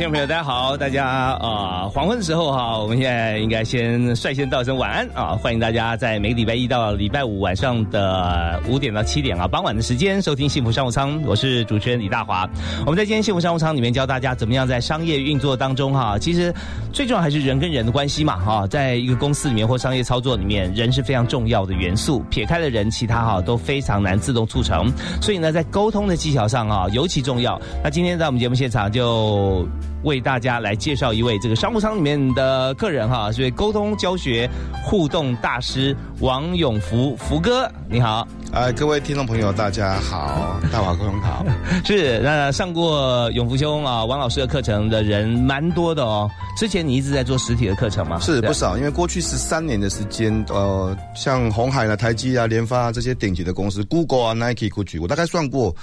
听众朋友，大家好！大家啊，黄昏的时候哈，我们现在应该先率先道声晚安啊！欢迎大家在每个礼拜一到礼拜五晚上的五点到七点啊，傍晚的时间收听幸福商务舱，我是主持人李大华。我们在今天幸福商务舱里面教大家怎么样在商业运作当中哈，其实最重要还是人跟人的关系嘛哈，在一个公司里面或商业操作里面，人是非常重要的元素，撇开了人，其他哈都非常难自动促成。所以呢，在沟通的技巧上啊，尤其重要。那今天在我们节目现场就。为大家来介绍一位这个商务舱里面的客人哈，所以沟通教学互动大师王永福福哥，你好，呃，各位听众朋友大家好，大华哥好，是那上过永福兄啊王老师的课程的人蛮多的哦，之前你一直在做实体的课程吗？是不少，因为过去十三年的时间，呃，像红海啊、台积啊、联发这些顶级的公司，Google 啊、Nike、Gucci，我大概算过。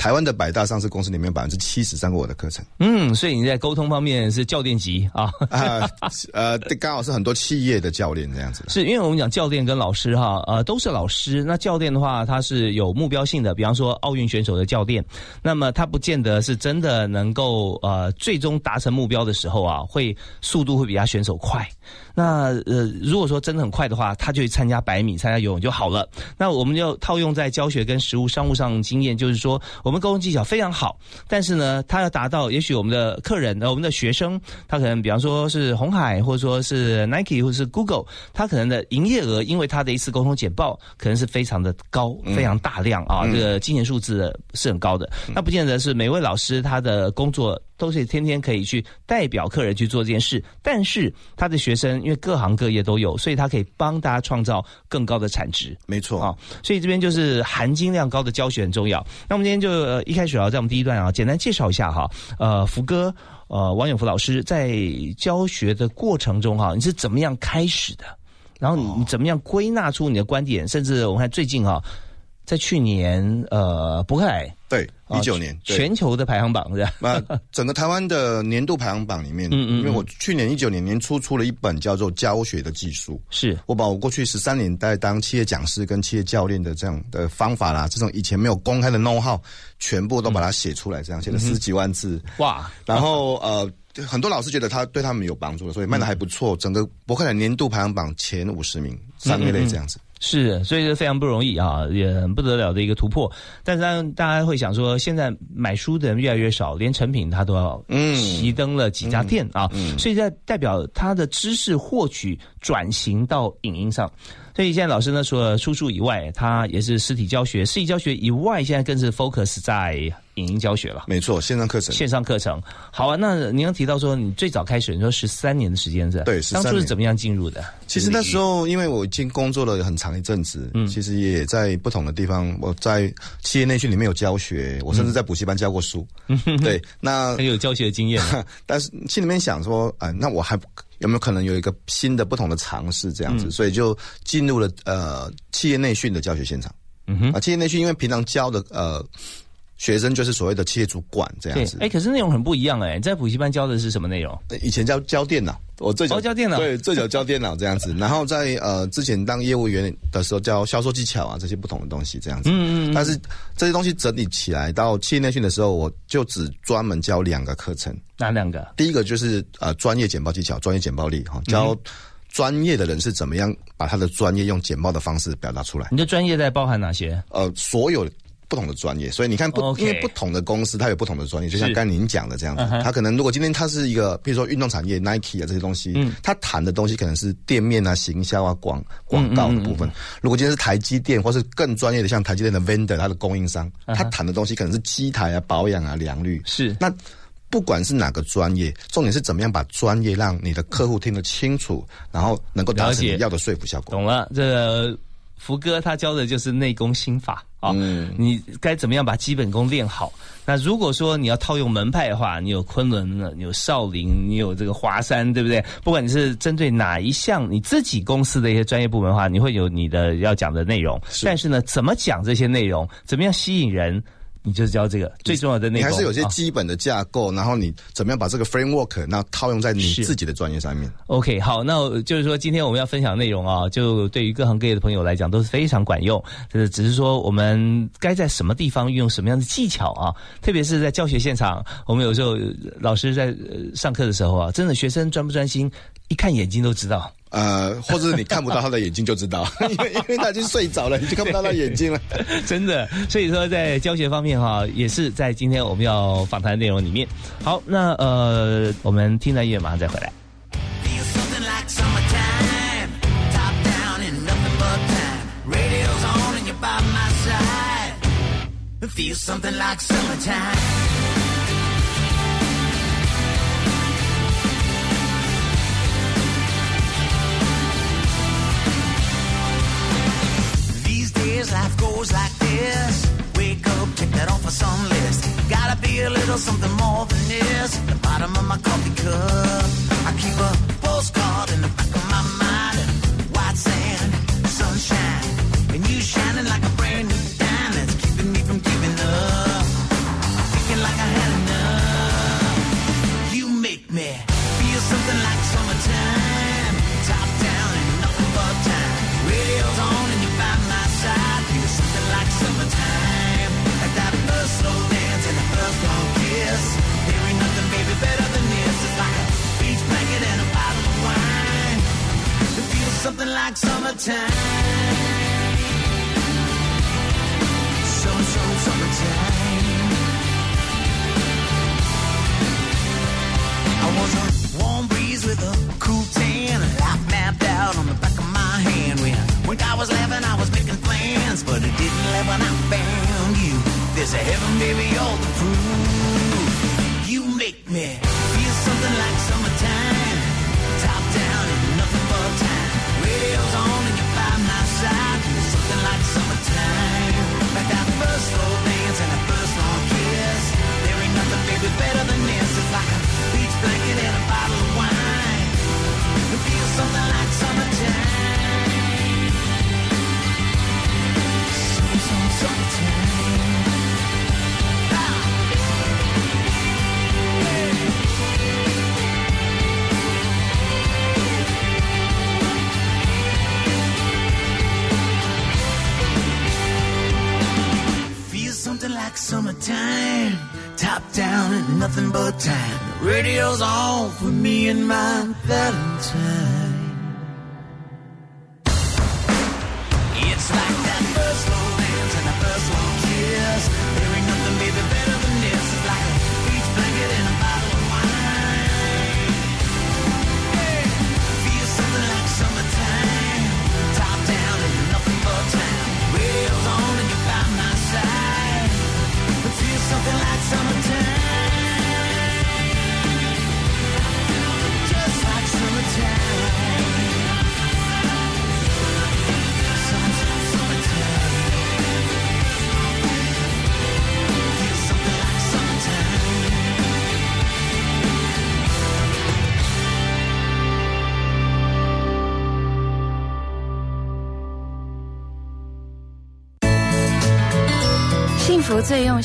台湾的百大上市公司里面，百分之七十上过我的课程。嗯，所以你在沟通方面是教练级啊？啊，呃，刚好是很多企业的教练这样子。是因为我们讲教练跟老师哈，呃，都是老师。那教练的话，他是有目标性的，比方说奥运选手的教练，那么他不见得是真的能够呃最终达成目标的时候啊，会速度会比他选手快。那呃，如果说真的很快的话，他就去参加百米、参加游泳就好了。那我们就套用在教学跟实务商务上经验，就是说，我们沟通技巧非常好，但是呢，他要达到，也许我们的客人、呃，我们的学生，他可能比方说是红海，或者说是 Nike，或者是 Google，他可能的营业额，因为他的一次沟通简报，可能是非常的高，非常大量啊，这个金钱数字是很高的。那不见得是每位老师他的工作。都是天天可以去代表客人去做这件事，但是他的学生因为各行各业都有，所以他可以帮大家创造更高的产值。没错啊，所以这边就是含金量高的教学很重要。那我们今天就一开始啊，在我们第一段啊，简单介绍一下哈，呃，福哥，呃，王永福老师在教学的过程中哈，你是怎么样开始的？然后你怎么样归纳出你的观点？甚至我们看最近哈。在去年，呃，博克莱对一九年全球的排行榜是吧？那 整个台湾的年度排行榜里面，嗯嗯，因为我去年一九年年初出了一本叫做《教学的技术》，是我把我过去十三年在当企业讲师跟企业教练的这样的方法啦，这种以前没有公开的 know how，全部都把它写出来，这样写了十几万字哇！然后呃，很多老师觉得他对他们有帮助，所以卖的还不错。整个博客的年度排行榜前五十名，商业类这样子。是，所以是非常不容易啊，也很不得了的一个突破。但是大家会想说，现在买书的人越来越少，连成品他都要熄灯了几家店啊，所以在代表他的知识获取转型到影音上。所以现在老师呢，除了出书以外，他也是实体教学，实体教学以外，现在更是 focus 在影音教学了。没错，线上课程，线上课程。好啊，那您刚提到说，你最早开始，你说十三年的时间是？对，当初是怎么样进入的？其实那时候，因为我已经工作了很长一阵子，嗯，其实也在不同的地方，我在企业内训里面有教学，我甚至在补习班教过书。对，那很有教学的经验。但是心里面想说，啊，那我还。有没有可能有一个新的、不同的尝试这样子？所以就进入了呃企业内训的教学现场。嗯哼，啊，企业内训因为平常教的呃。学生就是所谓的企业主管这样子，哎，可是内容很不一样哎。在补习班教的是什么内容？以前教教电脑，我最早教电脑，对，最早教电脑这样子。然后在呃之前当业务员的时候教销售技巧啊，这些不同的东西这样子。嗯嗯。但是这些东西整理起来到企业内训的时候，我就只专门教两个课程。哪两个？第一个就是呃专业简报技巧，专业简报力哈，教专业的人是怎么样把他的专业用简报的方式表达出来。你的专业在包含哪些？呃，所有。不同的专业，所以你看不，因为不同的公司它有不同的专业，就像刚您讲的这样子，他可能如果今天它是一个，比如说运动产业，Nike 啊这些东西，嗯，他谈的东西可能是店面啊、行销啊、广广告的部分。如果今天是台积电，或是更专业的，像台积电的 vendor，它的供应商，他谈的东西可能是机台啊、保养啊、良率。是，那不管是哪个专业，重点是怎么样把专业让你的客户听得清楚，然后能够达成你要的说服效果。懂了，这。福哥他教的就是内功心法啊，你该怎么样把基本功练好？那如果说你要套用门派的话，你有昆仑呢，你有少林，你有这个华山，对不对？不管你是针对哪一项你自己公司的一些专业部门的话，你会有你的要讲的内容。但是呢，怎么讲这些内容，怎么样吸引人？你就是教这个最重要的内容，你还是有些基本的架构，然后你怎么样把这个 framework 那套用在你自己的专业上面？OK，好，那就是说今天我们要分享内容啊，就对于各行各业的朋友来讲都是非常管用。就是只是说我们该在什么地方运用什么样的技巧啊？特别是在教学现场，我们有时候老师在上课的时候啊，真的学生专不专心，一看眼睛都知道。呃，或者是你看不到他的眼睛就知道，因为因为他已经睡着了，你就看不到他眼睛了，真的。所以说，在教学方面哈，也是在今天我们要访谈的内容里面。好，那呃，我们听音乐，马上再回来。Life goes like this. Wake up, check that off for some list. Gotta be a little something more than this. The bottom of my coffee cup. I keep a postcard in the like summertime. Summer, summer, summertime. I was a warm breeze with a cool tan, life mapped out on the back of my hand. When, when I was laughing, I was making plans, but it didn't laugh when I found you. There's a heaven, baby, all the proof. You make me feel something like summertime. that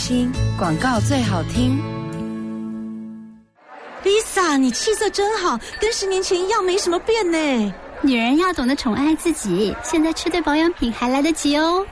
心，广告最好听。Lisa，你气色真好，跟十年前一样，没什么变呢。女人要懂得宠爱自己，现在吃对保养品还来得及哦。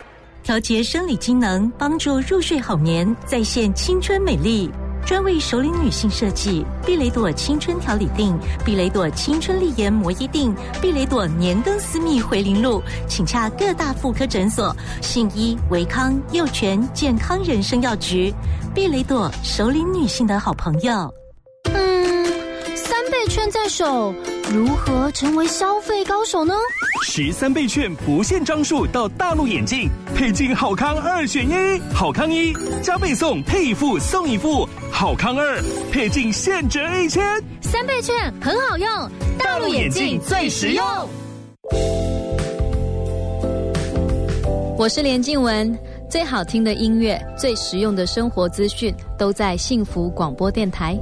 调节生理机能，帮助入睡好眠，再现青春美丽。专为熟龄女性设计，碧蕾朵青春调理定、碧蕾朵青春丽颜摩衣定、碧蕾朵年更私密回零露，请洽各大妇科诊所、信医、维康、幼全健康人生药局。碧蕾朵熟龄女性的好朋友。嗯，三倍券在手，如何成为消费高手呢？十三倍券不限张数到大陆眼镜，配镜好康二选一，好康一加倍送配一副送一副，好康二配镜现折一千，三倍券很好用，大陆眼镜最实用。我是连静文，最好听的音乐，最实用的生活资讯，都在幸福广播电台。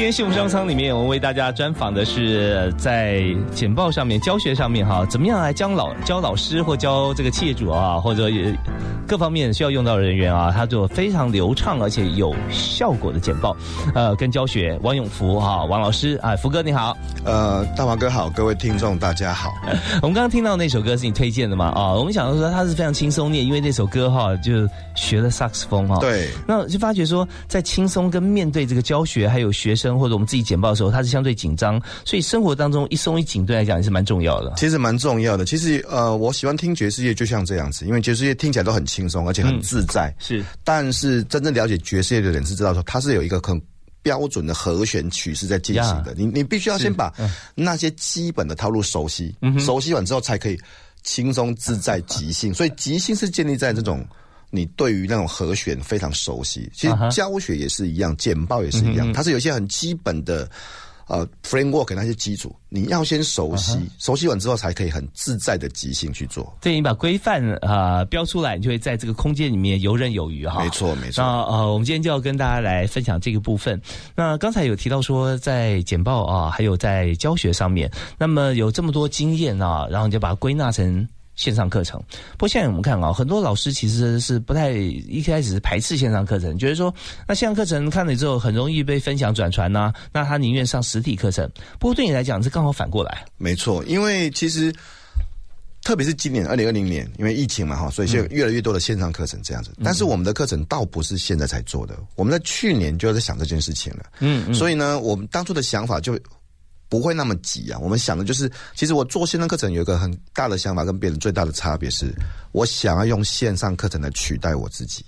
今天幸福商仓里面，我们为大家专访的是在简报上面、教学上面哈，怎么样来教老教老师或教这个企业主啊，或者也各方面需要用到人员啊，他做非常流畅而且有效果的简报，呃，跟教学。王永福哈，王老师啊，福哥你好，呃，大王哥好，各位听众大家好。我们刚刚听到那首歌是你推荐的嘛？啊，我们想说他是非常轻松念，因为那首歌哈就学了萨克斯风哈。对，那就发觉说在轻松跟面对这个教学还有学生或者我们自己简报的时候，它是相对紧张，所以生活当中一松一紧对来讲也是蛮重要的。其实蛮重要的。其实呃，我喜欢听爵士乐就像这样子，因为爵士乐听起来都很轻松，而且很自在。是，但是真正了解爵士乐的人是知道说，它是有一个很标准的和弦曲式在进行的。你你必须要先把那些基本的套路熟悉，熟悉完之后才可以轻松自在即兴。所以即兴是建立在这种。你对于那种和弦非常熟悉，其实教学也是一样，简报也是一样，它是有一些很基本的呃 framework 那些基础，你要先熟悉，熟悉完之后才可以很自在的即兴去做。对你把规范啊标出来，你就会在这个空间里面游刃有余哈。没错没错。那呃，我们今天就要跟大家来分享这个部分。那刚才有提到说，在简报啊，还有在教学上面，那么有这么多经验啊，然后你就把它归纳成。线上课程，不过现在我们看啊，很多老师其实是不太一开始是排斥线上课程，觉得说那线上课程看了之后很容易被分享转传呐，那他宁愿上实体课程。不过对你来讲是刚好反过来，没错，因为其实特别是今年二零二零年，因为疫情嘛哈，所以就越来越多的线上课程这样子。但是我们的课程倒不是现在才做的，我们在去年就在想这件事情了。嗯，所以呢，我们当初的想法就。不会那么急啊！我们想的就是，其实我做线上课程有一个很大的想法，跟别人最大的差别是，我想要用线上课程来取代我自己。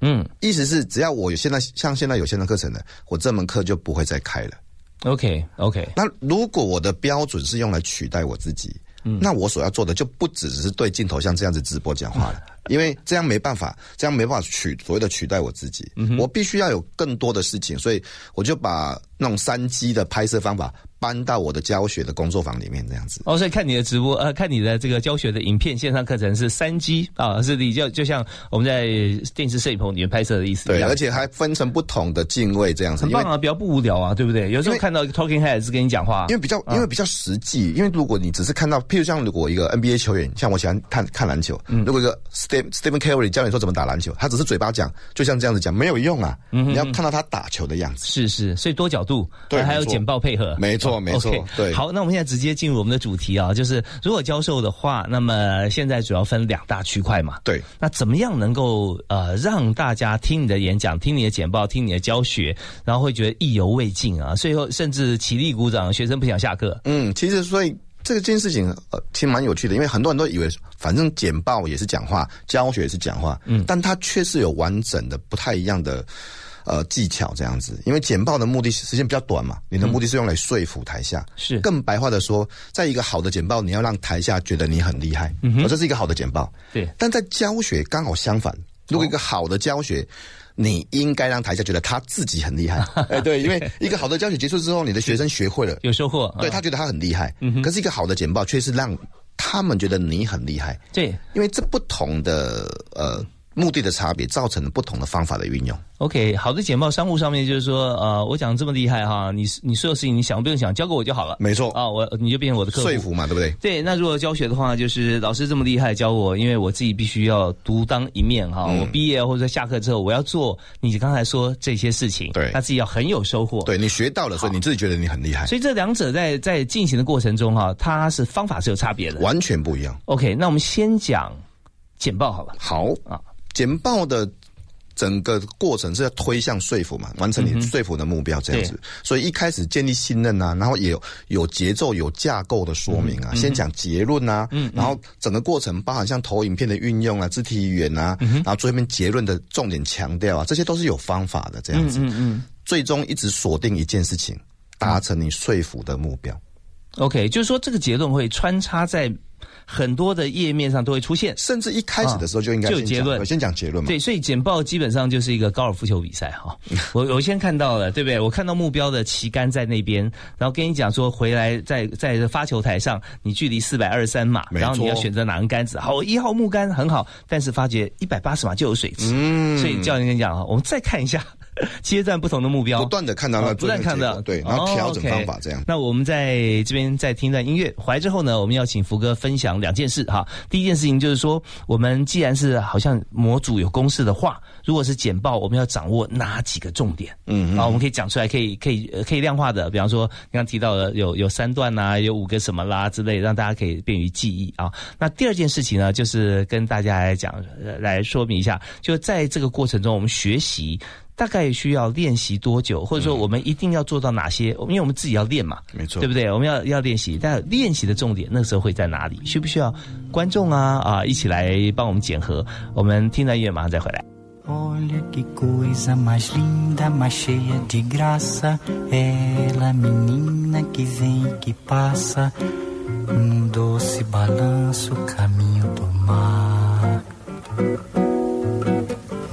嗯，意思是只要我有现在像现在有线上课程的，我这门课就不会再开了。OK，OK。那如果我的标准是用来取代我自己，那我所要做的就不只是对镜头像这样子直播讲话了，因为这样没办法，这样没办法取所谓的取代我自己。我必须要有更多的事情，所以我就把那种三 G 的拍摄方法。搬到我的教学的工作坊里面，这样子。哦，所以看你的直播，呃，看你的这个教学的影片线上课程是三 G 啊，是你就就像我们在电视摄影棚里面拍摄的意思。对，而且还分成不同的镜位，这样子。很棒啊，比较不无聊啊，对不对？有时候看到 talking head 是跟你讲话，因为比较因为比较实际。因为如果你只是看到，譬如像如果一个 NBA 球员，像我喜欢看看篮球，嗯如果一个 Stephen Stephen Curry 教你说怎么打篮球，他只是嘴巴讲，就像这样子讲，没有用啊。你要看到他打球的样子。是是，所以多角度，对，还有简报配合。没错没错，对。好，那我们现在直接进入我们的主题啊，就是如果教授的话，那么现在主要分两大区块嘛。对，那怎么样能够呃让大家听你的演讲、听你的简报、听你的教学，然后会觉得意犹未尽啊？最后甚至起立鼓掌，学生不想下课。嗯，其实所以这个件事情呃其实蛮有趣的，因为很多人都以为反正简报也是讲话，教学也是讲话，嗯，但它确实有完整的不太一样的。呃，技巧这样子，因为简报的目的时间比较短嘛，你的目的是用来说服台下。是更白话的说，在一个好的简报，你要让台下觉得你很厉害，而这是一个好的简报。对，但在教学刚好相反，如果一个好的教学，你应该让台下觉得他自己很厉害。哎，对，因为一个好的教学结束之后，你的学生学会了，有收获，对他觉得他很厉害。嗯可是一个好的简报却是让他们觉得你很厉害。对，因为这不同的呃。目的的差别造成了不同的方法的运用。OK，好的简报商务上面就是说，呃，我讲这么厉害哈，你你所有事情你想不用想，交给我就好了。没错啊，我你就变成我的客户。说服嘛，对不对？对，那如果教学的话，就是老师这么厉害教我，因为我自己必须要独当一面哈。我毕业或者下课之后，我要做你刚才说这些事情，对，他自己要很有收获。对你学到了，所以你自己觉得你很厉害。所以这两者在在进行的过程中哈，它是方法是有差别的，完全不一样。OK，那我们先讲简报好了。好啊。简报的整个过程是要推向说服嘛，完成你说服的目标这样子。所以一开始建立信任啊，然后也有有节奏、有架构的说明啊。先讲结论啊，然后整个过程包含像投影片的运用啊、肢体语言啊，然后最后面结论的重点强调啊，这些都是有方法的这样子。嗯最终一直锁定一件事情，达成你说服的目标。OK，就是说这个结论会穿插在。很多的页面上都会出现，甚至一开始的时候就应该就有结论，我先讲结论嘛。对，所以简报基本上就是一个高尔夫球比赛哈。我我先看到了，对不对？我看到目标的旗杆在那边，然后跟你讲说，回来在在发球台上，你距离四百二十三码，然后你要选择哪根杆子。好，一号木杆很好，但是发觉一百八十码就有水池，所以教练跟你讲啊，我们再看一下。接战不同的目标，不断的看到了，不断看到，对，然后调整方法这样。那我们在这边再听一段音乐，回来之后呢，我们要请福哥分享两件事哈。第一件事情就是说，我们既然是好像模组有公式的话，如果是简报，我们要掌握哪几个重点？嗯，啊，我们可以讲出来，可以可以可以量化的，比方说刚刚提到的有有三段呐，有五个什么啦之类，让大家可以便于记忆啊。那第二件事情呢，就是跟大家来讲，来说明一下，就在这个过程中，我们学习。大概需要练习多久，或者说我们一定要做到哪些？因为我们自己要练嘛，没错，对不对？我们要要练习，但练习的重点那时候会在哪里？需不需要观众啊啊一起来帮我们检核？我们听到音乐马上再回来。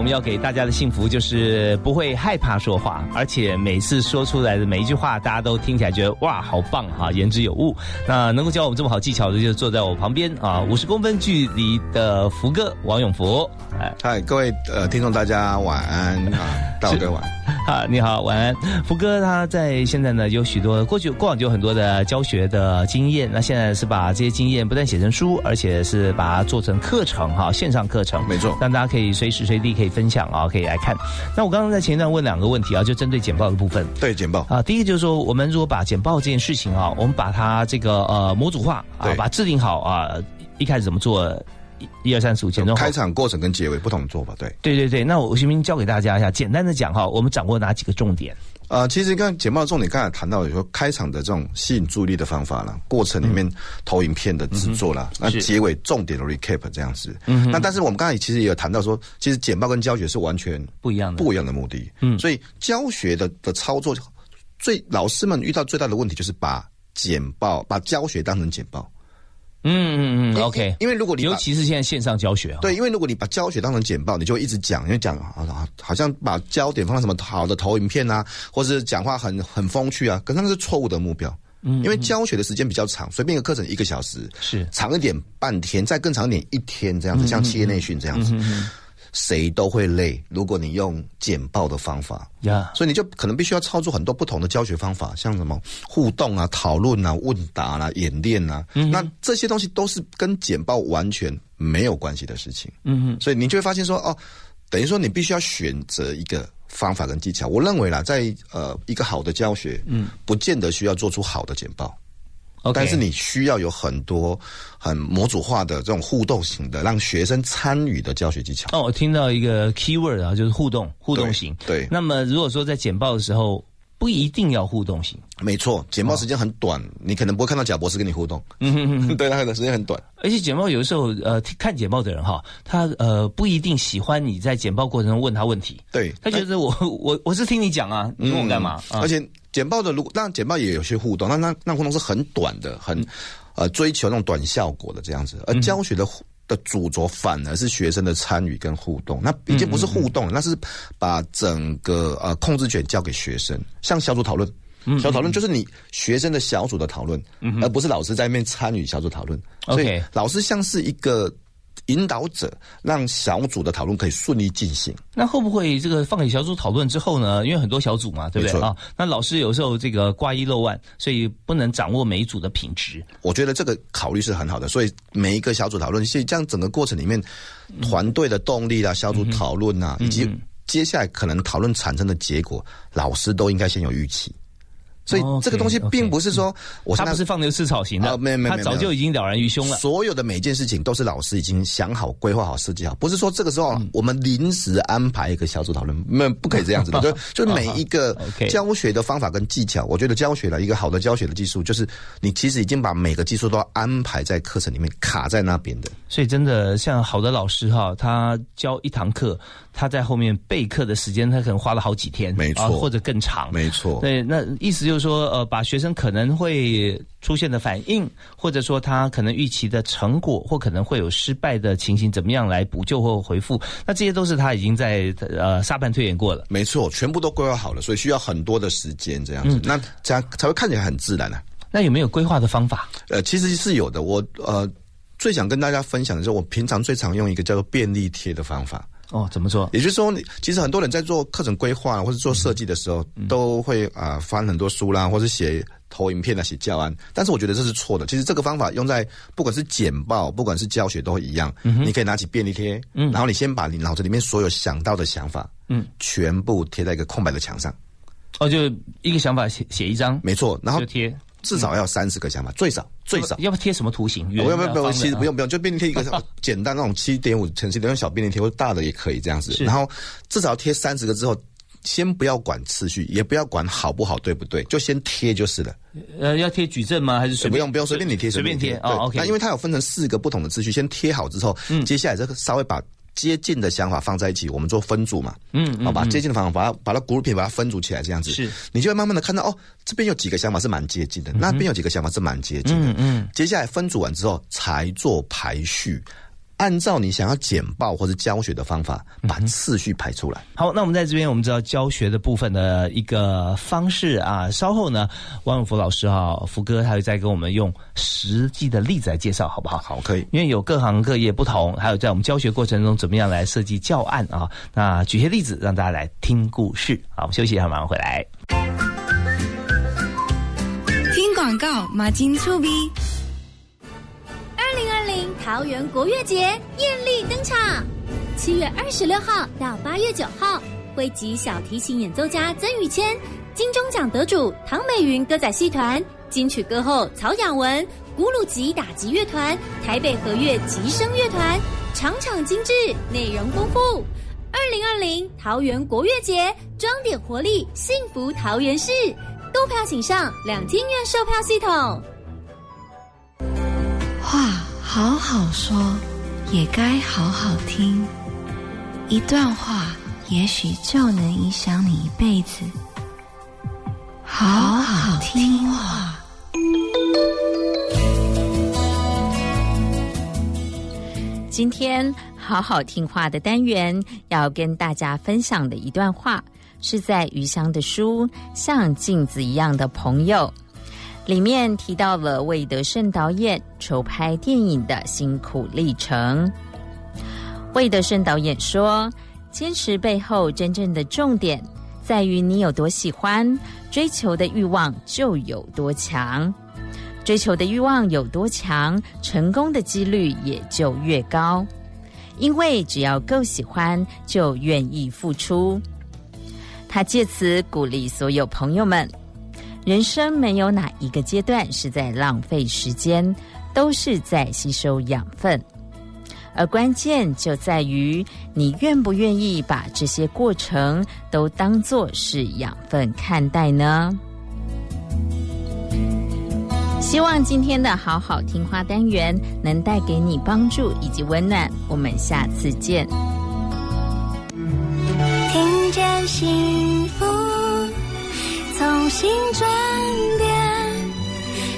我们要给大家的幸福就是不会害怕说话，而且每次说出来的每一句话，大家都听起来觉得哇，好棒哈，言之有物。那能够教我们这么好技巧的，就是坐在我旁边啊，五十公分距离的福哥王永福。哎，嗨，各位呃听众，大家晚安啊，大哥晚安。好，你好，晚安。福哥他在现在呢有许多过去过往就有很多的教学的经验，那现在是把这些经验不但写成书，而且是把它做成课程哈，线上课程，没错让大家可以随时随地可以分享啊，可以来看。那我刚刚在前一段问两个问题啊，就针对简报的部分。对简报啊，第一个就是说，我们如果把简报这件事情啊，我们把它这个呃模组化啊，把它制定好啊，一开始怎么做，一一二三四五前中开场、过程跟结尾不同的做法，对。对对对，那我行不行教给大家一下，简单的讲哈，我们掌握哪几个重点？呃，其实刚才简报的重点，刚才谈到有说开场的这种吸引注意力的方法啦，过程里面投影片的制作啦，那结尾重点的 recap 这样子。嗯，那但是我们刚才其实也有谈到说，其实简报跟教学是完全不一样的不一样的目的。嗯，所以教学的的操作，最老师们遇到最大的问题就是把简报把教学当成简报。嗯嗯嗯，OK，因为如果你尤其是现在线上教学啊，对，因为如果你把教学当成简报，你就会一直讲，因为讲好好好像把焦点放在什么好的投影片啊，或是讲话很很风趣啊，可是那是错误的目标。嗯，因为教学的时间比较长，随便一个课程一个小时，是。长一点半天，再更长一点一天这样子，像企业内训这样子，谁都会累。如果你用简报的方法，呀，所以你就可能必须要操作很多不同的教学方法，像什么互动啊、讨论啊、问答啦、演练啊，那这些东西都是跟简报完全没有关系的事情。嗯哼，所以你就会发现说，哦，等于说你必须要选择一个方法跟技巧。我认为啦，在呃一个好的教学，嗯，不见得需要做出好的简报。OK 但是你需要有很多很模组化的这种互动型的，让学生参与的教学技巧。哦，我听到一个 keyword 啊，就是互动，互动型。对那么如果说在简报的时候，不一定要互动型，没错，简报时间很短，你可能不会看到贾博士跟你互动。嗯哼哼，对，他的时间很短。而且简报有的时候，呃，看简报的人哈，他呃不一定喜欢你在简报过程中问他问题，对，他觉得我我我是听你讲啊，你问我干嘛？啊而且简报的如果当然简报也有些互动，那那那互动是很短的，很呃追求那种短效果的这样子，而教学的互的主轴反而是学生的参与跟互动，那已经不是互动了，那是把整个呃控制权交给学生，像小组讨论。小组讨论就是你学生的小组的讨论，而不是老师在那边参与小组讨论。所以老师像是一个引导者，让小组的讨论可以顺利进行。那会不会这个放给小组讨论之后呢？因为很多小组嘛，对不对啊？那老师有时候这个挂一漏万，所以不能掌握每一组的品质。我觉得这个考虑是很好的，所以每一个小组讨论，所以这样整个过程里面，团队的动力啊、小组讨论啊，以及接下来可能讨论产生的结果，老师都应该先有预期。所以哦这个东西并不是说我他不是放牛吃草型的，啊没有没有他早就已经了然于胸了。所有的每件事情都是老师已经想好、规划好、设计好，不是说这个时候嗯我们临时安排一个小组讨论，没有不可以这样子的。就 就每一个 教学的方法跟技巧，我觉得教学了一个好的教学的技术，就是你其实已经把每个技术都安排在课程里面，卡在那边的。所以真的像好的老师哈，他教一堂课，他在后面备课的时间，他可能花了好几天，没错啊或者更长。没错，对，那意思就是说，呃，把学生可能会出现的反应，或者说他可能预期的成果，或可能会有失败的情形，怎么样来补救或回复？那这些都是他已经在呃沙盘推演过了。没错，全部都规划好了，所以需要很多的时间这样嗯子，那这样才会看起来很自然啊。那有没有规划的方法？呃，其实是有的。我呃最想跟大家分享的是，我平常最常用一个叫做便利贴的方法。哦，怎么说？也就是说，你其实很多人在做课程规划或者做设计的时候，都会啊、翻很多书啦，或者写投影片啊写教案，但是我觉得这是错的。其实这个方法用在不管是简报，不管是教学都一样。你可以拿起便利贴，然后你先把你脑子里面所有想到的想法，嗯，全部贴在一个空白的墙上。哦，就一个想法写写一张，没错，然后就贴。至少要三十个想法，最少最少。要不贴什么图形？不用不用不用，其实不用不不用，就便利贴一个 简单那种七点五乘七点五小便利贴，或者大的也可以这样子。然后至少贴三十个之后，先不要管次序，也不要管好不好对不对，就先贴就是了。呃，要贴矩阵吗？还是随不用不用随便你贴随便贴哦 OK，那因为它有分成四个不同的次序，先贴好之后，嗯，接下来这个稍微把。接近的想法放在一起，我们做分组嘛，嗯，好吧，接近的方法把它把它 group 把它分组起来，这样子，是，你就会慢慢的看到哦，这边有几个想法是蛮接近的，那边有几个想法是蛮接近的，嗯嗯，接下来分组完之后才做排序。按照你想要简报或者教学的方法，把次序排出来。好，那我们在这边，我们知道教学的部分的一个方式啊。稍后呢，王永福老师哈，福哥他会再跟我们用实际的例子来介绍，好不好？好，可以。因为有各行各业不同，还有在我们教学过程中怎么样来设计教案啊？那举些例子让大家来听故事。好，我们休息一下，马上回来。听广告，马金粗逼。二零二零桃园国乐节艳丽登场，七月二十六号到八月九号，汇集小提琴演奏家曾宇谦、金钟奖得主唐美云歌仔戏团、金曲歌后曹雅文、古鲁吉打击乐团、台北和乐吉声乐团，场场精致，内容丰富。二零二零桃园国乐节，装点活力，幸福桃园市。购票请上两厅院售票系统。好好说，也该好好听。一段话，也许就能影响你一辈子。好好听话。今天好好听话的单元，要跟大家分享的一段话，是在余香的书《像镜子一样的朋友》。里面提到了魏德胜导演筹拍电影的辛苦历程。魏德胜导演说：“坚持背后真正的重点，在于你有多喜欢，追求的欲望就有多强。追求的欲望有多强，成功的几率也就越高。因为只要够喜欢，就愿意付出。”他借此鼓励所有朋友们。人生没有哪一个阶段是在浪费时间，都是在吸收养分。而关键就在于你愿不愿意把这些过程都当作是养分看待呢？希望今天的好好听话单元能带给你帮助以及温暖。我们下次见。听见幸福。重新转变，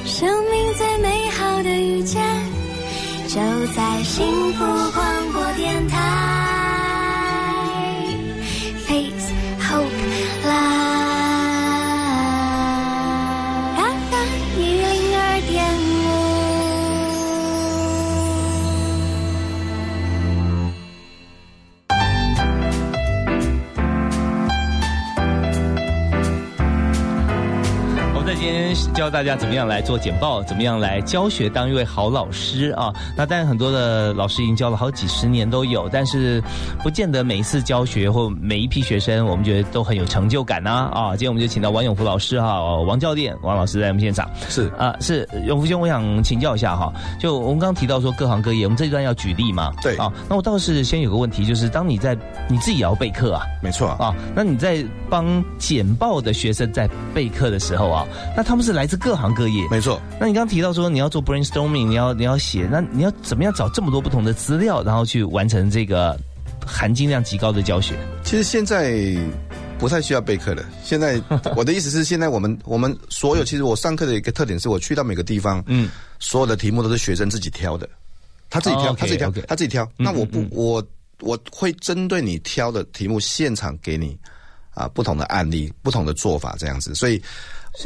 生命最美好的遇见，就在幸福广播电台。天教大家怎么样来做简报，怎么样来教学，当一位好老师啊。那当然很多的老师已经教了好几十年都有，但是不见得每一次教学或每一批学生，我们觉得都很有成就感呐啊。今天我们就请到王永福老师哈，王教练，王老师在我们现场。是啊，是永福兄，我想请教一下哈，就我们刚刚提到说各行各业，我们这一段要举例嘛？对啊。那我倒是先有个问题，就是当你在你自己也要备课啊，没错啊。那你在帮简报的学生在备课的时候啊？那他们是来自各行各业，没错。那你刚刚提到说你要做 brainstorming，你要你要写，那你要怎么样找这么多不同的资料，然后去完成这个含金量极高的教学？其实现在不太需要备课了。现在我的意思是，现在我们 我们所有，其实我上课的一个特点是我去到每个地方，嗯，所有的题目都是学生自己挑的，他自己挑，他自己挑，他自己挑。那我不，我我会针对你挑的题目，现场给你啊不同的案例，不同的做法这样子，所以。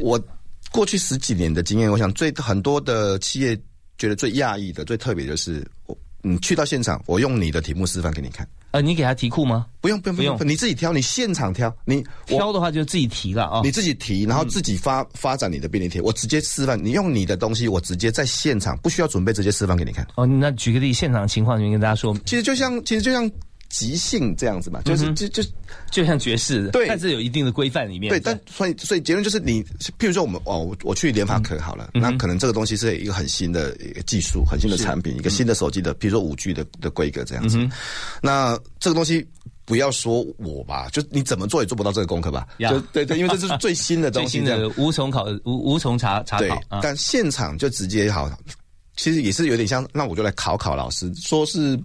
我过去十几年的经验，我想最很多的企业觉得最讶异的、最特别就是，我你去到现场，我用你的题目示范给你看，呃，你给他题库吗？不用不用不用，你自己挑，你现场挑，你挑的话就自己提了啊，你自己提，然后自己发发展你的便利贴，我直接示范，你用你的东西，我直接在现场不需要准备，直接示范给你看。哦，那举个例，现场情况，你跟大家说，其实就像其实就像。即兴这样子嘛，就是就就就像爵士，对，但是有一定的规范里面。对，但所以所以结论就是，你譬如说我们哦，我我去联发科好了，那可能这个东西是一个很新的一个技术，很新的产品，一个新的手机的，比如说五 G 的的规格这样子。那这个东西不要说我吧，就你怎么做也做不到这个功课吧？就对对，因为这是最新的 东西，最新的无从考无无从查查考。但现场就直接好，其实也是有点像，那我就来考考老师，说是。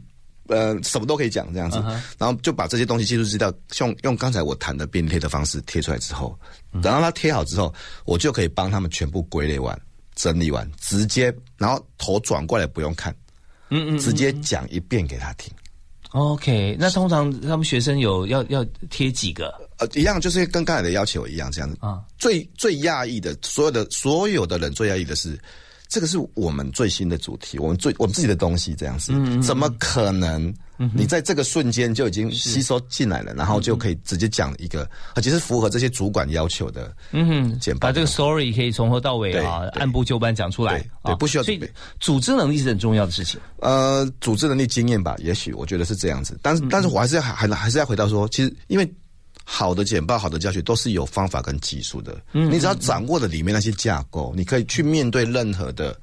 呃，什么都可以讲这样子，然后就把这些东西技术资料用用刚才我谈的便贴的方式贴出来之后，等到它贴好之后，我就可以帮他们全部归类完、整理完，直接然后头转过来不用看，嗯嗯，直接讲一遍给他听。OK，那通常他们学生有要要贴几个？呃，一样就是跟刚才的要求一样这样子啊。最最讶异的，所有的所有的人最讶异的是。这个是我们最新的主题，我们最我们自己的东西这样子，怎么可能？你在这个瞬间就已经吸收进来了，然后就可以直接讲一个，而且是符合这些主管要求的。嗯哼，简把这个 story 可以从头到尾啊，按部就班讲出来，对，不需要。所以组织能力是很重要的事情。呃，组织能力、经验吧，也许我觉得是这样子。但是，但是我还是要还还是要回到说，其实因为。好的简报、好的教学都是有方法跟技术的。嗯，你只要掌握了里面那些架构，你可以去面对任何的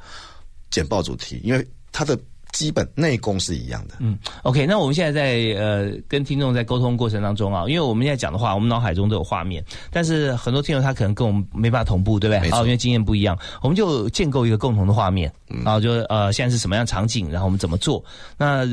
简报主题，因为它的基本内功是一样的。嗯，OK，那我们现在在呃跟听众在沟通过程当中啊，因为我们现在讲的话，我们脑海中都有画面，但是很多听众他可能跟我们没办法同步，对不对？啊，因为经验不一样，我们就建构一个共同的画面，然后就呃现在是什么样场景，然后我们怎么做？那。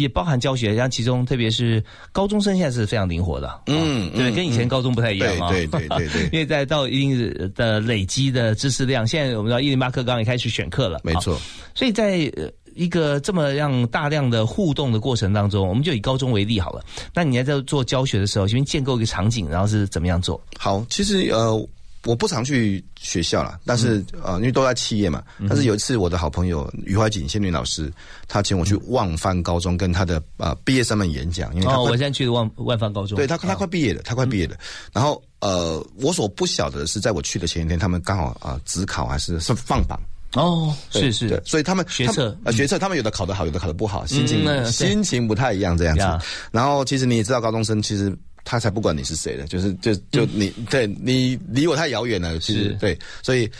也包含教学，像其中特别是高中生现在是非常灵活的，嗯，对，跟以前高中不太一样啊，对对对对，因为在到一定的累积的知识量，现在我们知道一零八课刚也开始选课了，没错，所以在一个这么样大量的互动的过程当中，我们就以高中为例好了，那你在这做教学的时候，先建构一个场景，然后是怎么样做？好，其实呃。我不常去学校了，但是呃，因为都在企业嘛。但是有一次，我的好朋友余怀瑾仙女老师，他请我去万帆高中跟他的呃毕业生们演讲。因为哦，我现在去的万万帆高中。对他，他快毕业了，他快毕业了。然后呃，我所不晓得的是，在我去的前一天，他们刚好啊，只考还是是放榜。哦，是是，所以他们学测呃学测，他们有的考得好，有的考得不好，心情心情不太一样这样子。然后其实你也知道，高中生其实。他才不管你是谁的，就是就就你对你离我太遥远了，其实对，所以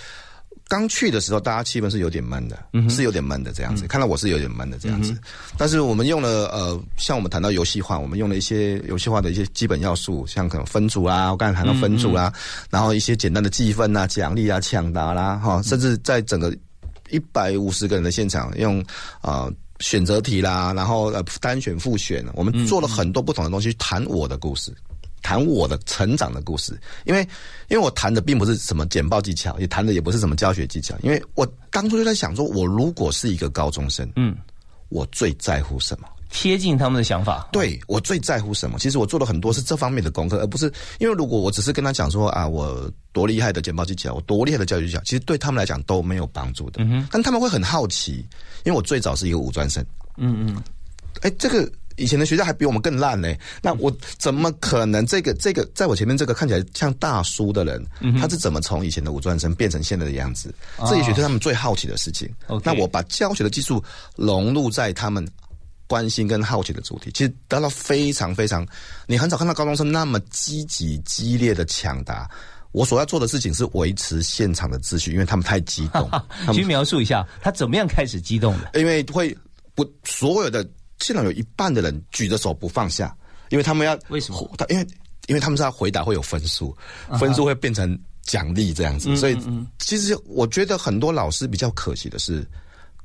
刚去的时候，大家气氛是有点闷的，是有点闷的这样子。看到我是有点闷的这样子，但是我们用了呃，像我们谈到游戏化，我们用了一些游戏化的一些基本要素，像可能分组啦，我刚才谈到分组啦，然后一些简单的计分啊、奖励啊、抢答啦，哈，甚至在整个一百五十个人的现场用啊。选择题啦，然后呃单选复选，我们做了很多不同的东西，谈我的故事，谈我的成长的故事。因为因为我谈的并不是什么简报技巧，也谈的也不是什么教学技巧。因为我当初就在想说，我如果是一个高中生，嗯，我最在乎什么？贴近他们的想法，对我最在乎什么？其实我做了很多是这方面的功课，而不是因为如果我只是跟他讲说啊，我多厉害的简报技巧，我多厉害的教育技巧，其实对他们来讲都没有帮助的。嗯但他们会很好奇，因为我最早是一个五专生，嗯嗯，哎，这个以前的学校还比我们更烂呢。那我怎么可能这个这个在我前面这个看起来像大叔的人，他是怎么从以前的五专生变成现在的样子？这也许是他们最好奇的事情。那我把教学的技术融入在他们。关心跟好奇的主题，其实得到非常非常，你很少看到高中生那么积极激烈的抢答。我所要做的事情是维持现场的秩序，因为他们太激动。请描述一下他怎么样开始激动的？因为会不所有的现场有一半的人举着手不放下，因为他们要为什么？他因为因为他们是要回答会有分数，分数会变成奖励这样子。所以其实我觉得很多老师比较可惜的是。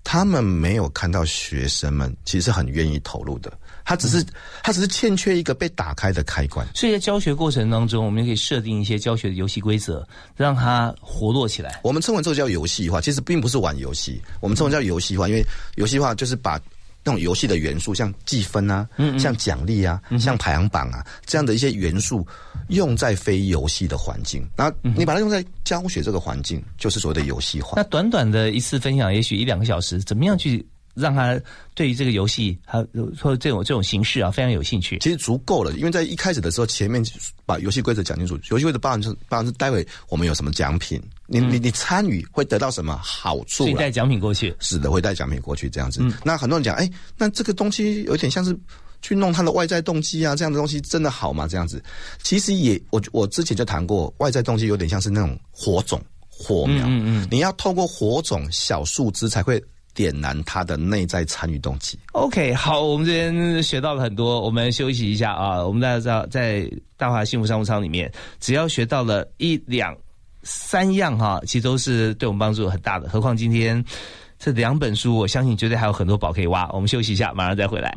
他们没有看到学生们其实很愿意投入的，他只是他只是欠缺一个被打开的开关。所以在教学过程当中，我们可以设定一些教学的游戏规则，让它活络起来。我们称为这个叫游戏化，其实并不是玩游戏，我们称为叫游戏化，因为游戏化就是把。那种游戏的元素，像计分啊，像奖励啊，像排行榜啊，这样的一些元素，用在非游戏的环境，然后你把它用在教学这个环境，就是所谓的游戏化。那短短的一次分享，也许一两个小时，怎么样去让他对于这个游戏，还说这种这种形式啊，非常有兴趣。其实足够了，因为在一开始的时候，前面把游戏规则讲清楚。游戏规则包含是包含是待会我们有什么奖品，你你你参与会得到什么好处？带奖品过去，是的，会带奖品过去这样子。那很多人讲，哎，那这个东西有点像是去弄他的外在动机啊，这样的东西真的好吗？这样子，其实也我我之前就谈过，外在动机有点像是那种火种、火苗，嗯嗯，你要透过火种小树枝才会。点燃他的内在参与动机。OK，好，我们这边学到了很多，我们休息一下啊。我们大家知道，在大华幸福商务舱里面，只要学到了一两三样哈，其实都是对我们帮助很大的。何况今天这两本书，我相信绝对还有很多宝可以挖。我们休息一下，马上再回来。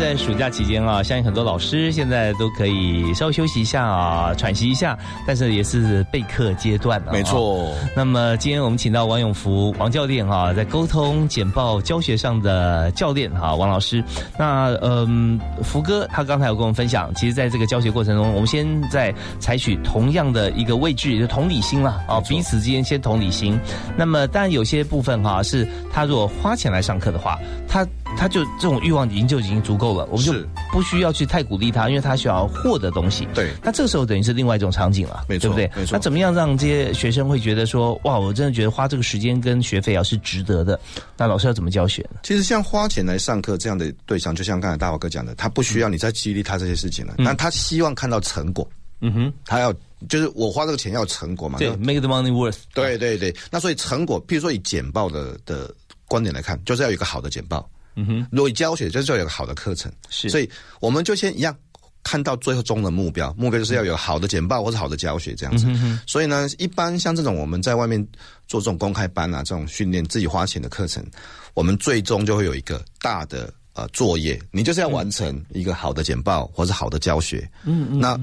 在暑假期间啊，相信很多老师现在都可以稍微休息一下啊，喘息一下，但是也是备课阶段啊没错。那么今天我们请到王永福王教练哈，在沟通简报教学上的教练哈，王老师。那嗯，福哥他刚才有跟我们分享，其实在这个教学过程中，我们先在采取同样的一个位置，就同理心了啊，彼此之间先同理心。那么当然有些部分哈，是他如果花钱来上课的话，他。他就这种欲望已经就已经足够了，我们就不需要去太鼓励他，因为他需要获得东西。对，那这个时候等于是另外一种场景了，对不对？没错。那怎么样让这些学生会觉得说，哇，我真的觉得花这个时间跟学费啊是值得的？那老师要怎么教学呢？其实像花钱来上课这样的对象，就像刚才大华哥讲的，他不需要你再激励他这些事情了，但他希望看到成果。嗯哼，他要就是我花这个钱要成果嘛？对，make the money worth。对对对，那所以成果，譬如说以简报的的观点来看，就是要有一个好的简报。嗯哼，如果教学就是要有个好的课程，是，所以我们就先一样看到最后终的目标，目标就是要有好的简报或者好的教学这样子。所以呢，一般像这种我们在外面做这种公开班啊，这种训练自己花钱的课程，我们最终就会有一个大的呃作业，你就是要完成一个好的简报或者好的教学。嗯嗯，那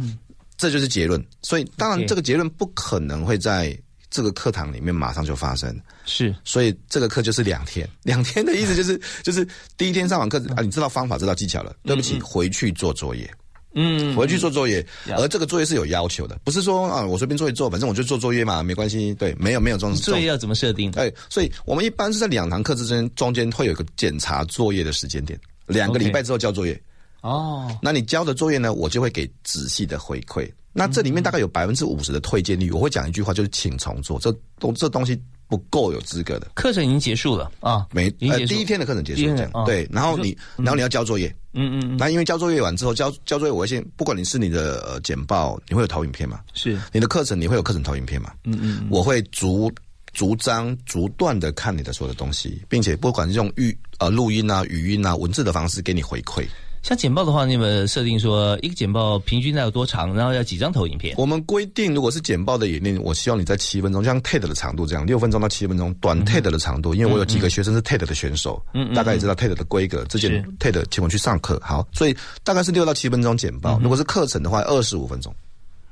这就是结论。所以当然这个结论不可能会在。这个课堂里面马上就发生，是，所以这个课就是两天，两天的意思就是就是第一天上完课啊，你知道方法，知道技巧了，对不起，回去做作业，嗯，回去做作业，而这个作业是有要求的，不是说啊我随便做一做，反正我就做作业嘛，没关系，对，没有没有这种作业要怎么设定？哎，所以我们一般是在两堂课之间中间会有一个检查作业的时间点，两个礼拜之后交作业，哦，那你交的作业呢，我就会给仔细的回馈。那这里面大概有百分之五十的推荐率，我会讲一句话，就是请重做。这东这东西不够有资格的。课程已经结束了啊，没呃第一天的课程结束这样对，然后你然后你要交作业，嗯嗯，那因为交作业完之后交交作业，我会先不管你是你的呃简报，你会有投影片嘛？是你的课程你会有课程投影片嘛？嗯嗯，我会逐逐章逐段的看你的所有的东西，并且不管是用语呃录音啊、语音啊、文字的方式给你回馈。像简报的话，你们设定说一个简报平均要有多长，然后要几张投影片？我们规定，如果是简报的演练，我希望你在七分钟，像 TED 的长度这样，六分钟到七分钟，短 TED 的长度，因为我有几个学生是 TED 的选手，嗯大概也知道 TED 的规格。之前 TED 请我去上课，好，所以大概是六到七分钟简报。如果是课程的话，二十五分钟，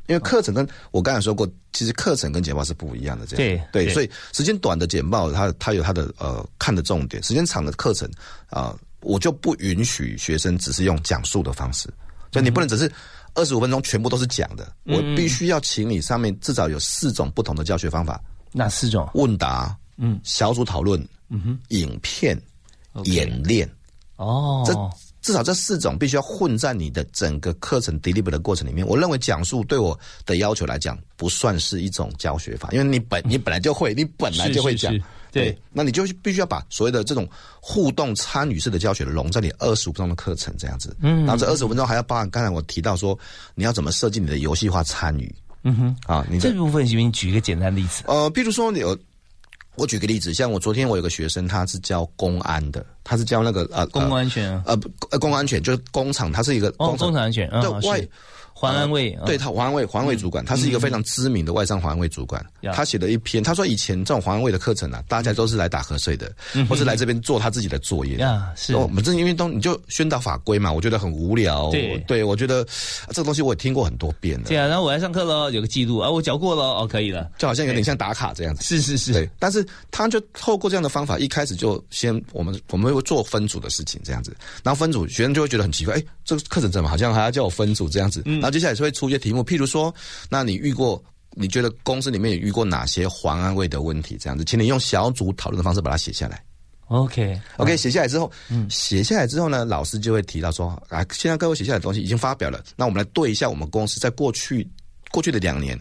因为课程跟我刚才说过，其实课程跟简报是不一样的，这样对对，所以时间短的简报，它它有它的呃看的重点，时间长的课程啊。我就不允许学生只是用讲述的方式，就你不能只是二十五分钟全部都是讲的，我必须要请你上面至少有四种不同的教学方法。哪四种？问答，嗯，小组讨论，嗯哼，影片，演练。哦，这至少这四种必须要混在你的整个课程 deliver 的过程里面。我认为讲述对我的要求来讲不算是一种教学法，因为你本 你本来就会，你本来就会讲。对，那你就必须要把所谓的这种互动参与式的教学融在你二十五分钟的课程这样子，嗯，然后这二十五分钟还要包含刚才我提到说你要怎么设计你的游戏化参与，嗯哼，啊，你这部分行不行？举一个简单例子，呃，比如说你有，我举个例子，像我昨天我有个学生，他是教公安的，他是教那个呃公共安全，呃呃公安全就是工厂，他是一个工工厂安全，对外。环安卫，对他环安卫，环安卫主管，他是一个非常知名的外商环安卫主管。他写了一篇，他说以前这种环安卫的课程啊，大家都是来打瞌睡的，或是来这边做他自己的作业。啊，是。我们这因为都你就宣导法规嘛，我觉得很无聊。对，对我觉得这个东西我也听过很多遍了。对啊，然后我来上课了，有个记录啊，我教过了，哦，可以了，就好像有点像打卡这样子。是是是。对，但是他就透过这样的方法，一开始就先我们我们会做分组的事情这样子，然后分组学生就会觉得很奇怪，哎，这个课程怎么好像还要叫我分组这样子？然后接下来是会出一些。题目，譬如说，那你遇过？你觉得公司里面有遇过哪些环安卫的问题？这样子，请你用小组讨论的方式把它写下来。OK，OK，写下来之后，嗯，写下来之后呢，老师就会提到说，啊，现在各位写下来的东西已经发表了，那我们来对一下我们公司在过去过去的两年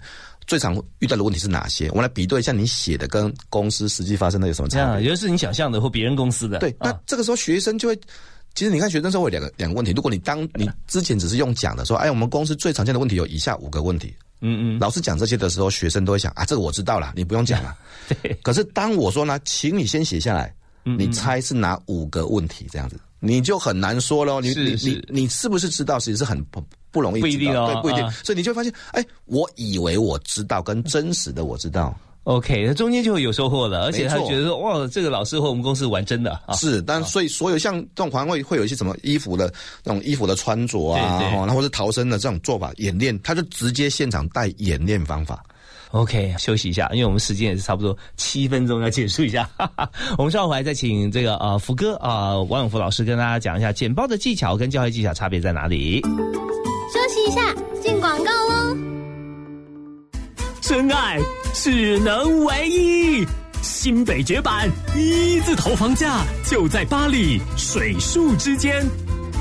最常遇到的问题是哪些？我们来比对一下你写的跟公司实际发生的有什么差别？也就是你想象的或别人公司的。对，那这个时候学生就会。其实你看，学生时候有两个两个问题。如果你当你之前只是用讲的说，哎，我们公司最常见的问题有以下五个问题。嗯嗯。老师讲这些的时候，学生都会想啊，这个我知道了，你不用讲了。对。可是当我说呢，请你先写下来，你猜是哪五个问题？这样子你就很难说喽。你你你你是不是知道？其实是很不不容易。不一定哦。对，不一定。所以你就会发现，哎，我以为我知道，跟真实的我知道。OK，那中间就会有收获了，而且他觉得说哇，这个老师和我们公司玩真的啊。是，但所以所有像这种环会会有一些什么衣服的那种衣服的穿着啊，然后或者逃生的这种做法演练，他就直接现场带演练方法。OK，休息一下，因为我们时间也是差不多七分钟要结束一下。我们稍后回来再请这个呃福哥啊王永福老师跟大家讲一下简报的技巧跟教学技巧差别在哪里。休息一下，进广告喽。真爱只能唯一，新北绝版一字头房价就在巴黎水树之间，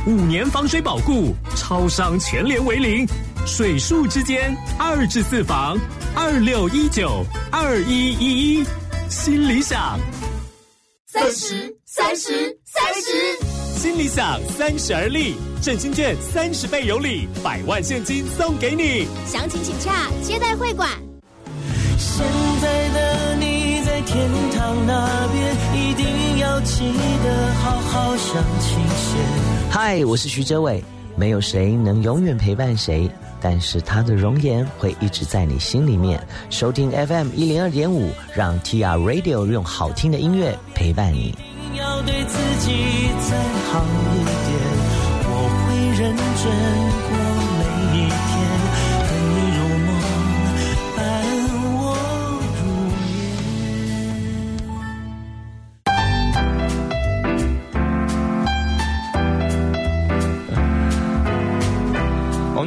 五年防水保固，超商全联为零，水树之间二至四房。二六一九二一一一，新理想三十三十三十，新理想三十而立，振兴券三十倍有礼，百万现金送给你。详情请洽接待会馆。现在的你在天堂那边，一定要记得好好向前行。嗨，我是徐哲伟，没有谁能永远陪伴谁。但是他的容颜会一直在你心里面。收听 FM 一零二点五，让 TR Radio 用好听的音乐陪伴你。要对自己再好一点，我会认真。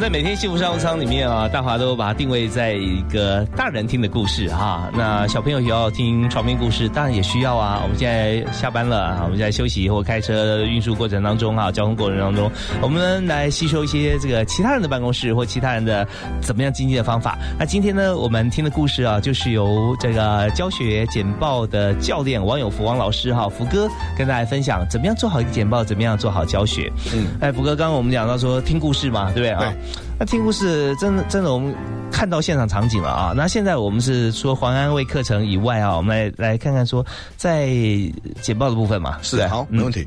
在每天幸福商务舱里面啊，大华都把它定位在一个大人听的故事哈。那小朋友也要听床边故事，当然也需要啊。我们现在下班了，我们在休息或开车运输过程当中啊，交通过程当中，我们来吸收一些这个其他人的办公室或其他人的怎么样经济的方法。那今天呢，我们听的故事啊，就是由这个教学简报的教练王永福王老师哈，福哥跟大家分享怎么样做好一个简报，怎么样做好教学。嗯，哎，福哥，刚刚我们讲到说听故事嘛，对不对啊？那听故事真的真的，我们看到现场场景了啊！那现在我们是说黄安卫课程以外啊，我们来来看看说在简报的部分嘛。是好，没问题。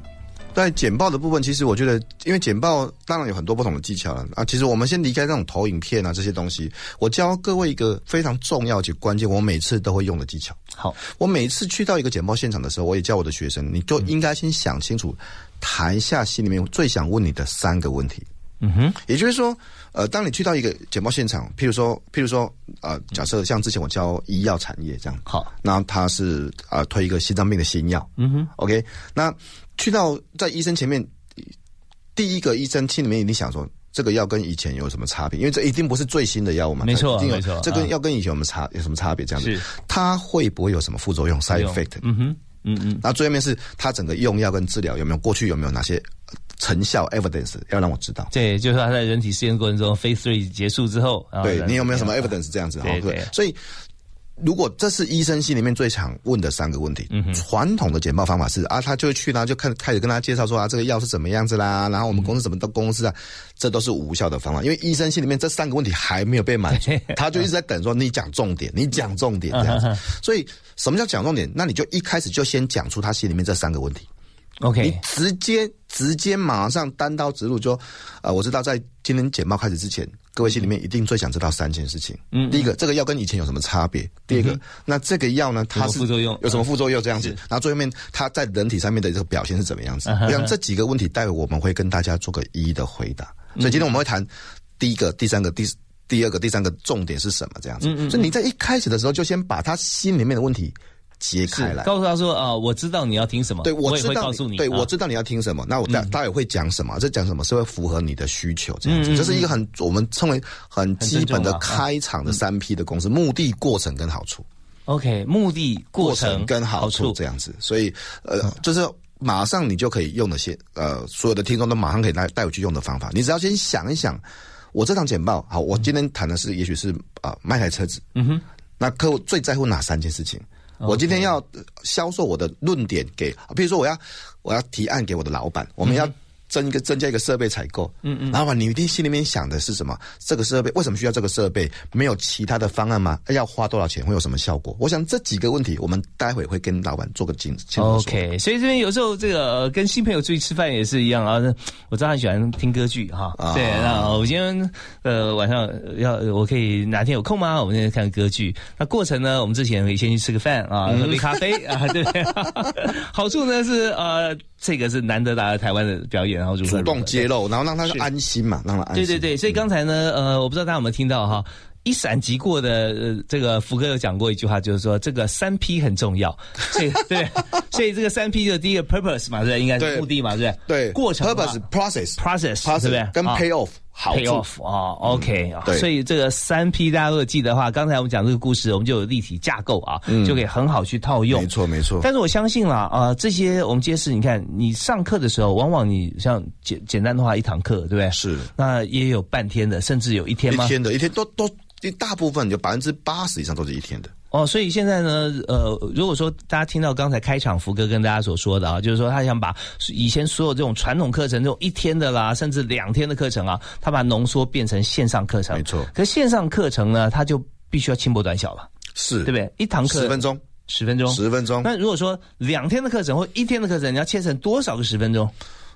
在简报的部分，其实我觉得，因为简报当然有很多不同的技巧了啊。其实我们先离开这种投影片啊这些东西，我教各位一个非常重要且关键，我每次都会用的技巧。好，我每次去到一个简报现场的时候，我也教我的学生，你就应该先想清楚台下心里面最想问你的三个问题。嗯哼，也就是说。呃，当你去到一个简报现场，譬如说，譬如说，呃，假设像之前我教医药产业这样，好，那他是啊推一个心脏病的新药，嗯哼，OK，那去到在医生前面，第一个医生心里面一定想说，这个药跟以前有什么差别？因为这一定不是最新的药物嘛，没错，没错，这跟药跟以前有什么差有什么差别？这样子，它会不会有什么副作用？side effect？嗯哼，嗯嗯，那最后面是它整个用药跟治疗有没有过去有没有哪些？成效 evidence 要让我知道，对，就是他在人体试验过程中，phase three 结束之后，对你有没有什么 evidence 这样子？对对。所以，如果这是医生心里面最常问的三个问题，嗯传统的简报方法是啊，他就去呢，就看开始跟他介绍说啊，这个药是怎么样子啦，然后我们公司怎么的公司啊，这都是无效的方法，因为医生心里面这三个问题还没有被满足，他就一直在等说你讲重点，你讲重点这样子。所以，什么叫讲重点？那你就一开始就先讲出他心里面这三个问题。OK，你直接直接马上单刀直入，就，呃，我知道在今天简报开始之前，各位心里面一定最想知道三件事情。嗯，第一个，这个药跟以前有什么差别？第二个，那这个药呢，它是副作用有什么副作用？这样子，然后最后面它在人体上面的这个表现是怎么样子？我想这几个问题，待会我们会跟大家做个一一的回答。所以今天我们会谈第一个、第三个、第第二个、第三个重点是什么？这样子。所以你在一开始的时候就先把他心里面的问题。揭开来，告诉他说啊，我知道你要听什么，对我知道，诉你，对我知道你要听什么。那我大大也会讲什么？这讲什么是会符合你的需求？这样子，这是一个很我们称为很基本的开场的三 P 的公司，目的、过程跟好处。OK，目的、过程跟好处这样子，所以呃，就是马上你就可以用的些呃，所有的听众都马上可以带带我去用的方法。你只要先想一想，我这场简报好，我今天谈的是，也许是啊，卖台车子，嗯哼，那客户最在乎哪三件事情？我今天要销售我的论点给，比如说我要我要提案给我的老板，我们要增一个增加一个设备采购，嗯嗯，老板，你一定心里面想的是什么？这个设备为什么需要这个设备？没有其他的方案吗？要花多少钱？会有什么效果？我想这几个问题，我们待会会跟老板做个清清楚。OK，所以这边有时候这个跟新朋友出去吃饭也是一样啊。我知道他喜欢听歌剧哈，对，那我今天呃晚上要我可以哪天有空吗？我们今天看歌剧。那过程呢，我们之前可以先去吃个饭啊，喝杯咖啡啊，对不对？好处呢是呃。这个是难得来台湾的表演，然后就主动揭露，然后让他安心嘛，让他安心。对对对，所以刚才呢，呃，我不知道大家有没有听到哈，一闪即过的呃，这个福哥有讲过一句话，就是说这个三 P 很重要，所以对，所以这个三 P 就第一个 purpose 嘛，对？应该是目的嘛，对不对？对，过程 purpose process process，对不对？跟 pay off。Pay off 啊，OK 啊，所以这个三 P 大家都记得话，刚才我们讲这个故事，我们就有立体架构啊，就可以很好去套用。没错没错。但是我相信啦，啊，这些我们揭示，你看你上课的时候，往往你像简简单的话，一堂课，对不对？是。那也有半天的，甚至有一天吗？一天的，一天都都，大部分就百分之八十以上都是一天的。哦，所以现在呢，呃，如果说大家听到刚才开场福哥跟大家所说的啊，就是说他想把以前所有这种传统课程，这种一天的啦，甚至两天的课程啊，他把浓缩变成线上课程。没错。可线上课程呢，他就必须要轻薄短小了，是对不对？一堂课十分钟，十分钟，十分钟。那如果说两天的课程或一天的课程，你要切成多少个十分钟？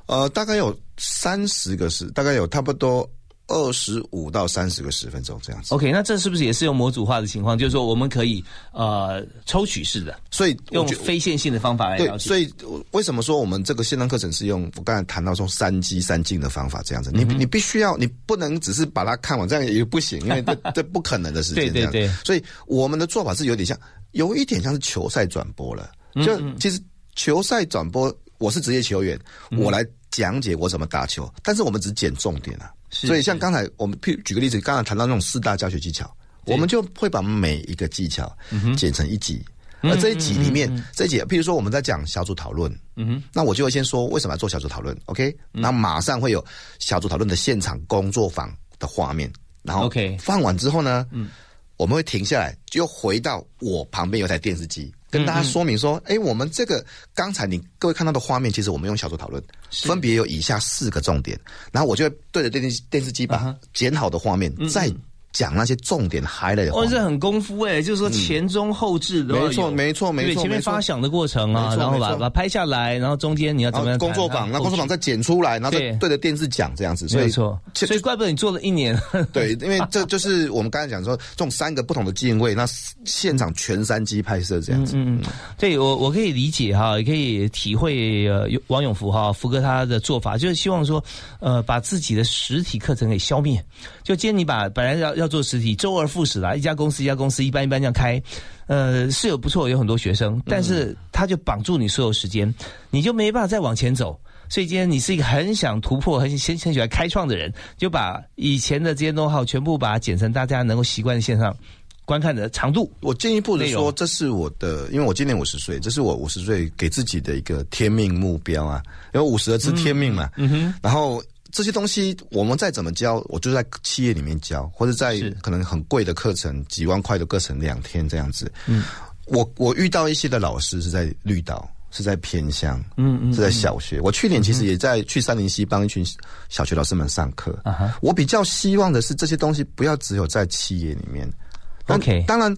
呃，大概有三十个是，大概有差不多。二十五到三十个十分钟这样子。OK，那这是不是也是用模组化的情况？就是说我们可以呃抽取式的，所以用非线性的方法来了解。所以为什么说我们这个线上课程是用我刚才谈到说三机三进的方法这样子？你你必须要，你不能只是把它看完，这样也不行，因为这 这不可能的事情。对对对。所以我们的做法是有点像，有一点像是球赛转播了。就其实球赛转播，我是职业球员，我来讲解我怎么打球，但是我们只捡重点啊。所以，像刚才我们譬举个例子，刚才谈到那种四大教学技巧，我们就会把每一个技巧剪成一集，而这一集里面，这一集，譬如说我们在讲小组讨论，嗯哼，那我就会先说为什么要做小组讨论，OK？那马上会有小组讨论的现场工作坊的画面，然后 OK 放完之后呢，嗯，我们会停下来，就回到我旁边有台电视机。跟大家说明说，哎，我们这个刚才你各位看到的画面，其实我们用小组讨论，分别有以下四个重点，然后我就对着电视电视机把剪好的画面再。讲那些重点 highlight 的话，哦，这很功夫哎，就是说前中后置的，没错没错没错，前面发响的过程啊，然后把把拍下来，然后中间你要怎么样？工作坊，那工作坊再剪出来，然后再对着电视讲这样子，没错，所以怪不得你做了一年。对，因为这就是我们刚才讲说，这种三个不同的机位，那现场全三机拍摄这样子。嗯嗯，对我我可以理解哈，也可以体会呃王永福哈福哥他的做法，就是希望说呃把自己的实体课程给消灭。就今天你把本来要要要做实体，周而复始啦，一家公司一家公司一般一般这样开，呃，是有不错，有很多学生，但是他就绑住你所有时间，你就没办法再往前走。所以今天你是一个很想突破、很很很喜欢开创的人，就把以前的这些弄好全部把它剪成大家能够习惯的线上观看的长度。我进一步的说，这是我的，因为我今年五十岁，这是我五十岁给自己的一个天命目标啊，因为五十而知天命嘛。嗯哼，然后。这些东西我们再怎么教，我就在企业里面教，或者在可能很贵的课程，几万块的课程两天这样子。嗯，我我遇到一些的老师是在绿岛，是在偏乡，嗯嗯，是在小学。我去年其实也在去三林溪帮一群小学老师们上课。啊哈，我比较希望的是这些东西不要只有在企业里面。OK，当然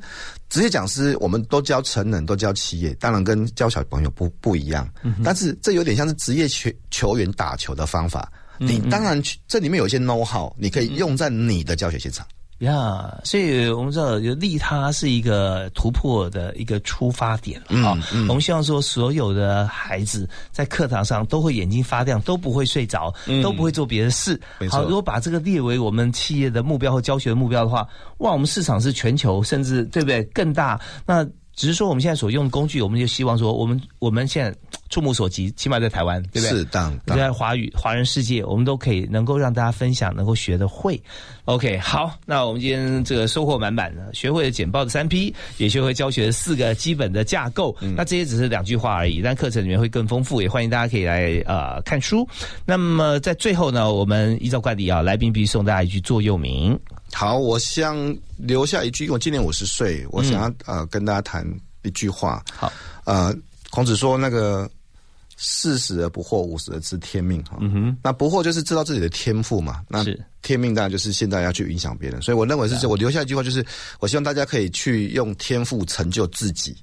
职业讲师我们都教成人，都教企业，当然跟教小朋友不不一样。嗯，但是这有点像是职业球球员打球的方法。你当然，这里面有一些 know how，你可以用在你的教学现场。呀，所以我们知道，利他是一个突破的一个出发点啊。我们希望说，所有的孩子在课堂上都会眼睛发亮，都不会睡着，都不会做别的事。好，如果把这个列为我们企业的目标和教学的目标的话，哇，我们市场是全球，甚至对不对更大？那。只是说我们现在所用的工具，我们就希望说，我们我们现在触目所及，起码在台湾，对不对？是当在华语华人世界，我们都可以能够让大家分享，能够学得会。OK，好，那我们今天这个收获满满的，学会了简报的三 P，也学会教学的四个基本的架构。那这些只是两句话而已，但课程里面会更丰富，也欢迎大家可以来呃看书。那么在最后呢，我们依照惯例啊，来宾必须送大家一句座右铭。好，我想留下一句。我今年五十岁，我想要呃跟大家谈一句话。好，呃，孔子说那个四十而不惑，五十而知天命哈。嗯哼，那不惑就是知道自己的天赋嘛。那天命当然就是现在要去影响别人。所以我认为是这，我留下一句话就是，我希望大家可以去用天赋成就自己，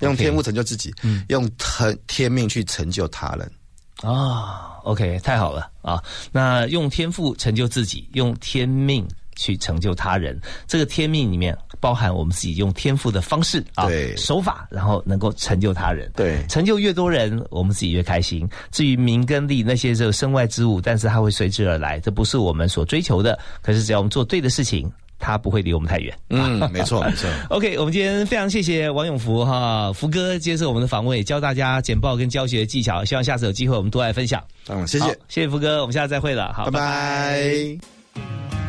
用天赋成就自己，嗯用天天命去成就他人。啊，OK，太好了啊！那用天赋成就自己，用天命。去成就他人，这个天命里面包含我们自己用天赋的方式啊，手法，然后能够成就他人。对，成就越多人，我们自己越开心。至于名跟利那些这身外之物，但是它会随之而来，这不是我们所追求的。可是只要我们做对的事情，它不会离我们太远。嗯，没错没错。OK，我们今天非常谢谢王永福哈福哥接受我们的访问，教大家简报跟教学技巧。希望下次有机会我们多来分享。嗯，谢谢谢谢福哥，我们下次再会了。好，拜拜。